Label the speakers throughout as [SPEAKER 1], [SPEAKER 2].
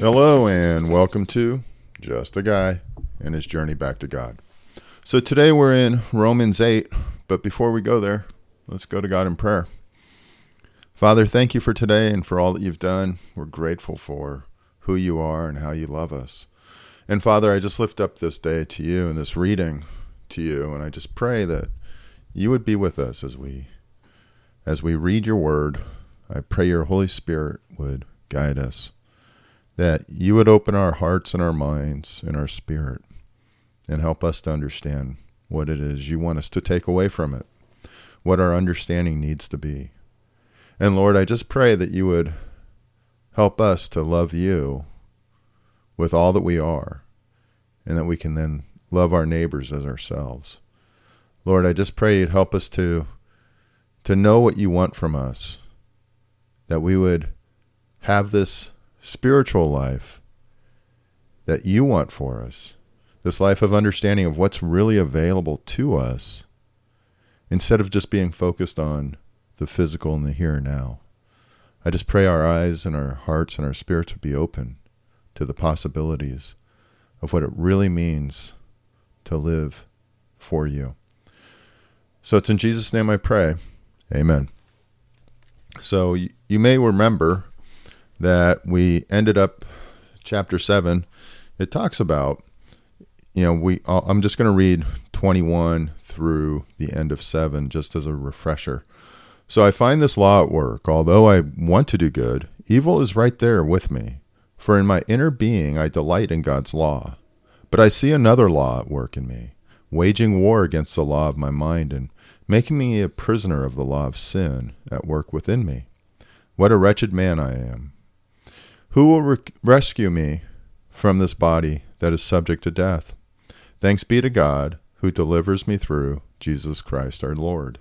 [SPEAKER 1] Hello, and welcome to Just a Guy and His Journey Back to God. So today we're in Romans 8, but before we go there, let's go to God in prayer. Father, thank you for today and for all that you've done. We're grateful for who you are and how you love us. And Father, I just lift up this day to you and this reading to you, and I just pray that you would be with us as we as we read your word. I pray your Holy Spirit would guide us that you would open our hearts and our minds and our spirit and help us to understand what it is you want us to take away from it, what our understanding needs to be. And Lord, I just pray that you would help us to love you with all that we are, and that we can then love our neighbors as ourselves. Lord, I just pray you'd help us to to know what you want from us, that we would have this spiritual life that you want for us, this life of understanding of what's really available to us, instead of just being focused on the physical and the here and now. I just pray our eyes and our hearts and our spirits would be open to the possibilities of what it really means to live for you. So it's in Jesus' name I pray. Amen. So you may remember that we ended up chapter 7 it talks about you know we i'm just going to read 21 through the end of 7 just as a refresher. So i find this law at work. Although i want to do good evil is right there with me. For in my inner being i delight in god's law. But i see another law at work in me waging war against the law of my mind and making me a prisoner of the law of sin at work within me what a wretched man i am who will re- rescue me from this body that is subject to death? Thanks be to God who delivers me through Jesus Christ our Lord.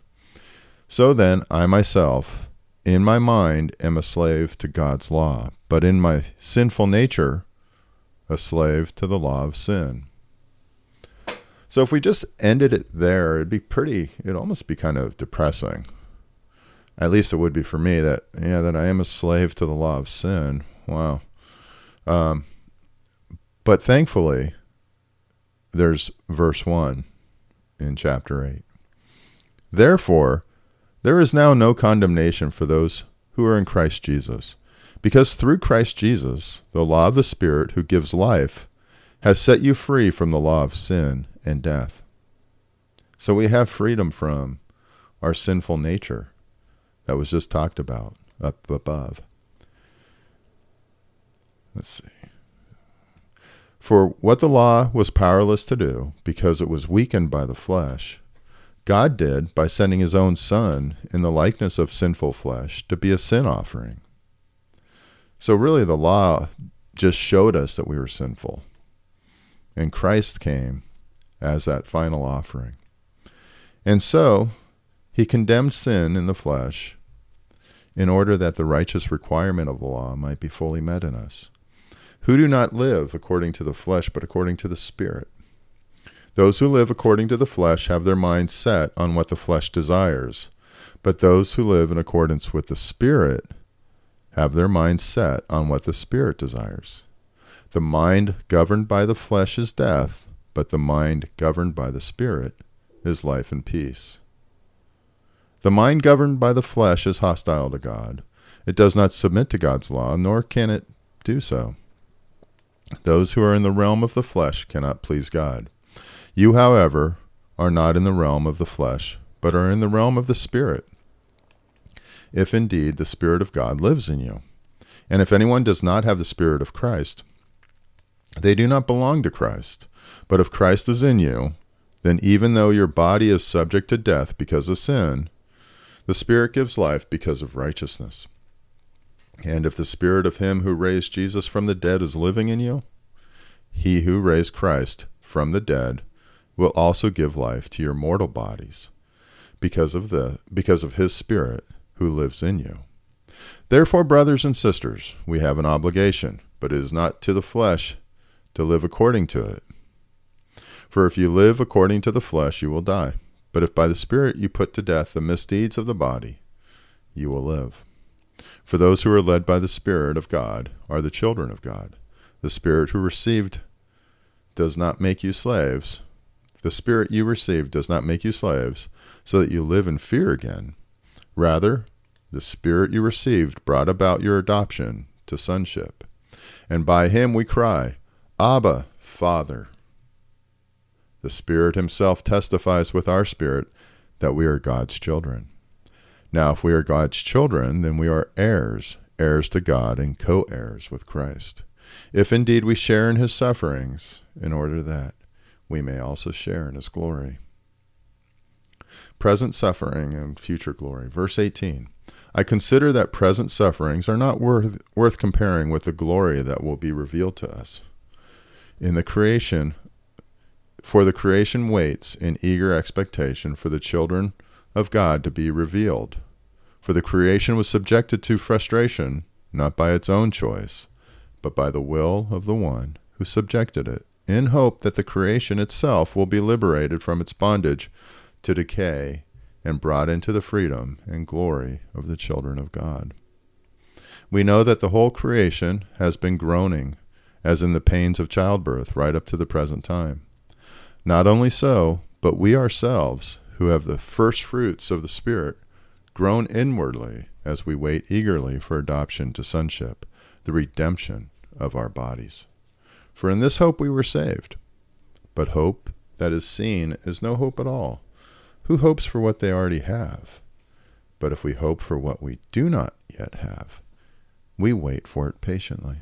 [SPEAKER 1] So then, I myself, in my mind, am a slave to God's law, but in my sinful nature, a slave to the law of sin. So if we just ended it there, it'd be pretty, it'd almost be kind of depressing. At least it would be for me that, yeah, that I am a slave to the law of sin. Wow. Um, but thankfully, there's verse 1 in chapter 8. Therefore, there is now no condemnation for those who are in Christ Jesus, because through Christ Jesus, the law of the Spirit who gives life has set you free from the law of sin and death. So we have freedom from our sinful nature that was just talked about up above. Let's see. For what the law was powerless to do, because it was weakened by the flesh, God did by sending his own Son in the likeness of sinful flesh to be a sin offering. So, really, the law just showed us that we were sinful. And Christ came as that final offering. And so, he condemned sin in the flesh in order that the righteous requirement of the law might be fully met in us who do not live according to the flesh, but according to the Spirit. Those who live according to the flesh have their minds set on what the flesh desires, but those who live in accordance with the Spirit have their minds set on what the Spirit desires. The mind governed by the flesh is death, but the mind governed by the Spirit is life and peace. The mind governed by the flesh is hostile to God. It does not submit to God's law, nor can it do so. Those who are in the realm of the flesh cannot please God. You, however, are not in the realm of the flesh, but are in the realm of the Spirit, if indeed the Spirit of God lives in you. And if anyone does not have the Spirit of Christ, they do not belong to Christ. But if Christ is in you, then even though your body is subject to death because of sin, the Spirit gives life because of righteousness. And if the spirit of him who raised Jesus from the dead is living in you, he who raised Christ from the dead will also give life to your mortal bodies because of the because of his spirit who lives in you. Therefore, brothers and sisters, we have an obligation, but it is not to the flesh to live according to it. For if you live according to the flesh, you will die. But if by the Spirit you put to death the misdeeds of the body, you will live. For those who are led by the Spirit of God are the children of God. The Spirit who received does not make you slaves. The Spirit you received does not make you slaves, so that you live in fear again. Rather, the Spirit you received brought about your adoption to sonship. And by him we cry, Abba, Father. The Spirit Himself testifies with our spirit that we are God's children. Now, if we are God's children, then we are heirs, heirs to God, and co heirs with Christ. If indeed we share in His sufferings, in order that we may also share in His glory. Present suffering and future glory. Verse 18 I consider that present sufferings are not worth, worth comparing with the glory that will be revealed to us. In the creation, for the creation waits in eager expectation for the children of God to be revealed. For the creation was subjected to frustration, not by its own choice, but by the will of the one who subjected it, in hope that the creation itself will be liberated from its bondage to decay and brought into the freedom and glory of the children of God. We know that the whole creation has been groaning, as in the pains of childbirth, right up to the present time. Not only so, but we ourselves, who have the first fruits of the Spirit, groan inwardly as we wait eagerly for adoption to sonship, the redemption of our bodies. For in this hope we were saved. But hope that is seen is no hope at all. Who hopes for what they already have? But if we hope for what we do not yet have, we wait for it patiently.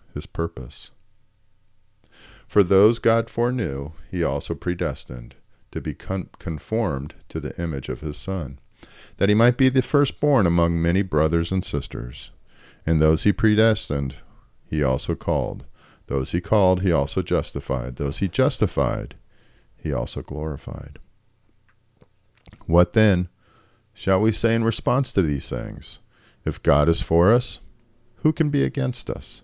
[SPEAKER 1] his purpose. For those God foreknew, he also predestined to be con- conformed to the image of his Son, that he might be the firstborn among many brothers and sisters. And those he predestined, he also called. Those he called, he also justified. Those he justified, he also glorified. What then shall we say in response to these things? If God is for us, who can be against us?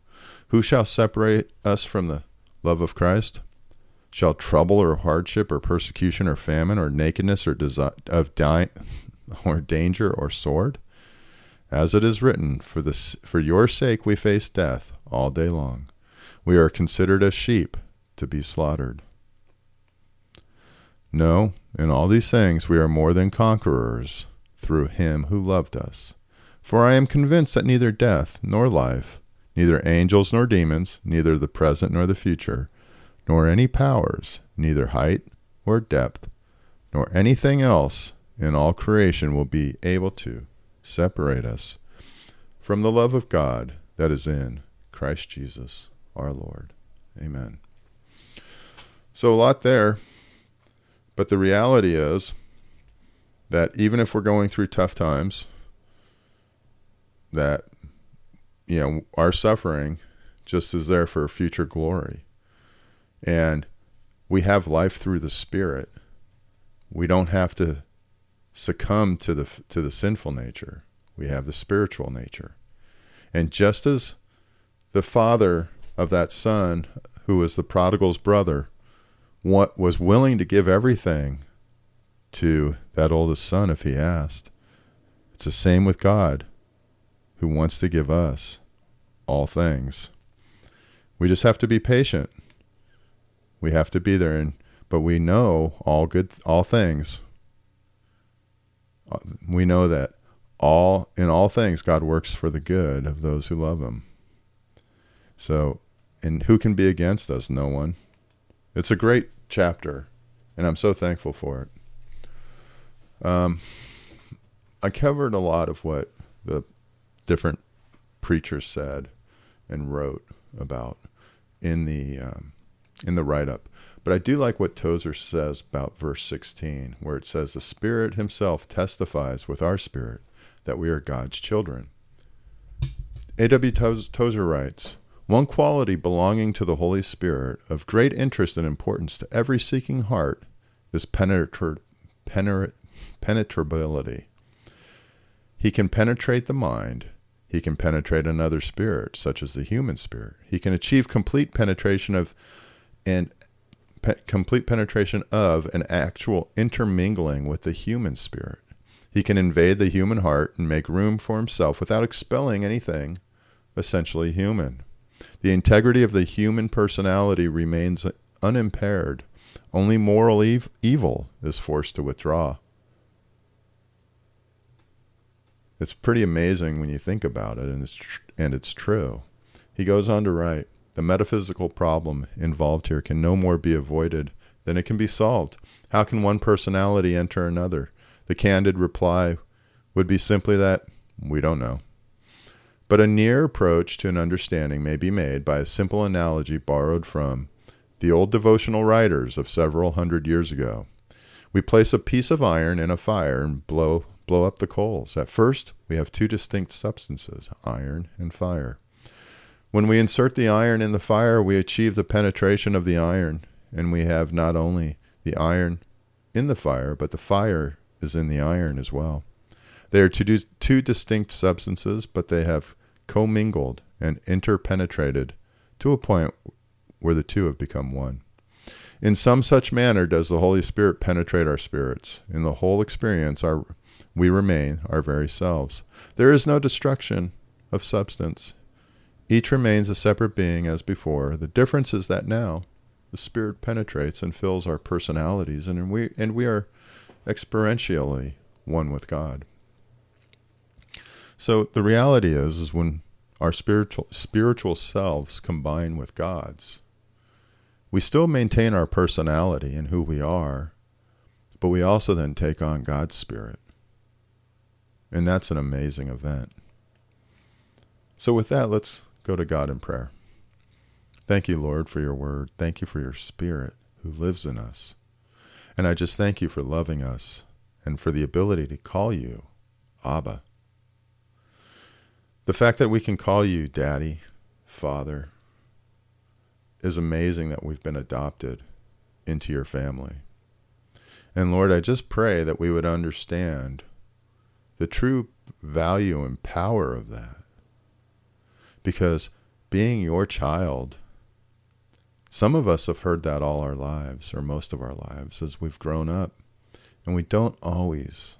[SPEAKER 1] Who shall separate us from the love of Christ? Shall trouble or hardship or persecution or famine or nakedness or desi- of di- or danger or sword? As it is written, for this for your sake we face death all day long. We are considered as sheep to be slaughtered. No, in all these things we are more than conquerors through him who loved us. For I am convinced that neither death nor life neither angels nor demons, neither the present nor the future, nor any powers, neither height or depth, nor anything else in all creation will be able to separate us from the love of God that is in Christ Jesus our Lord. Amen. So, a lot there, but the reality is that even if we're going through tough times, that you know, our suffering just is there for future glory. And we have life through the Spirit. We don't have to succumb to the to the sinful nature. We have the spiritual nature. And just as the father of that son who was the prodigal's brother what was willing to give everything to that oldest son if he asked. It's the same with God who wants to give us all things. We just have to be patient. We have to be there and but we know all good all things. Uh, we know that all in all things God works for the good of those who love him. So, and who can be against us? No one. It's a great chapter, and I'm so thankful for it. Um, I covered a lot of what the different preachers said and wrote about in the um, in the write up. But I do like what Tozer says about verse 16, where it says, The Spirit Himself testifies with our spirit that we are God's children. A.W. Tozer writes, One quality belonging to the Holy Spirit of great interest and importance to every seeking heart is penetra- penetra- penetrability. He can penetrate the mind. He can penetrate another spirit, such as the human spirit. He can achieve complete penetration of and pe- complete penetration of an actual intermingling with the human spirit. He can invade the human heart and make room for himself without expelling anything essentially human. The integrity of the human personality remains unimpaired. Only moral ev- evil is forced to withdraw. It's pretty amazing when you think about it, and it's tr- and it's true. He goes on to write, the metaphysical problem involved here can no more be avoided than it can be solved. How can one personality enter another? The candid reply would be simply that we don't know. But a near approach to an understanding may be made by a simple analogy borrowed from the old devotional writers of several hundred years ago. We place a piece of iron in a fire and blow blow up the coals. At first, we have two distinct substances, iron and fire. When we insert the iron in the fire, we achieve the penetration of the iron, and we have not only the iron in the fire, but the fire is in the iron as well. They are two, distinct substances, but they have commingled and interpenetrated to a point where the two have become one. In some such manner does the Holy Spirit penetrate our spirits. In the whole experience, our we remain our very selves. There is no destruction of substance. Each remains a separate being as before. The difference is that now the Spirit penetrates and fills our personalities, and we and we are experientially one with God. So the reality is, is when our spiritual spiritual selves combine with God's, we still maintain our personality and who we are, but we also then take on God's spirit. And that's an amazing event. So, with that, let's go to God in prayer. Thank you, Lord, for your word. Thank you for your spirit who lives in us. And I just thank you for loving us and for the ability to call you Abba. The fact that we can call you Daddy, Father, is amazing that we've been adopted into your family. And Lord, I just pray that we would understand the true value and power of that. Because being your child, some of us have heard that all our lives, or most of our lives, as we've grown up, and we don't always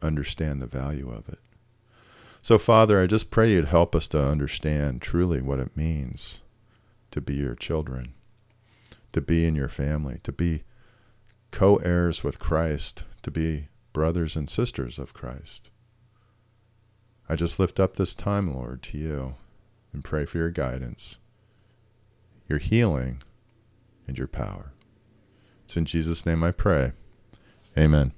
[SPEAKER 1] understand the value of it. So, Father, I just pray you'd help us to understand truly what it means to be your children, to be in your family, to be co heirs with Christ, to be brothers and sisters of Christ. I just lift up this time, Lord, to you and pray for your guidance, your healing, and your power. It's in Jesus' name I pray. Amen.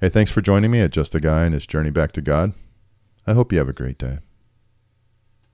[SPEAKER 1] Hey, thanks for joining me at Just a Guy and His Journey Back to God. I hope you have a great day.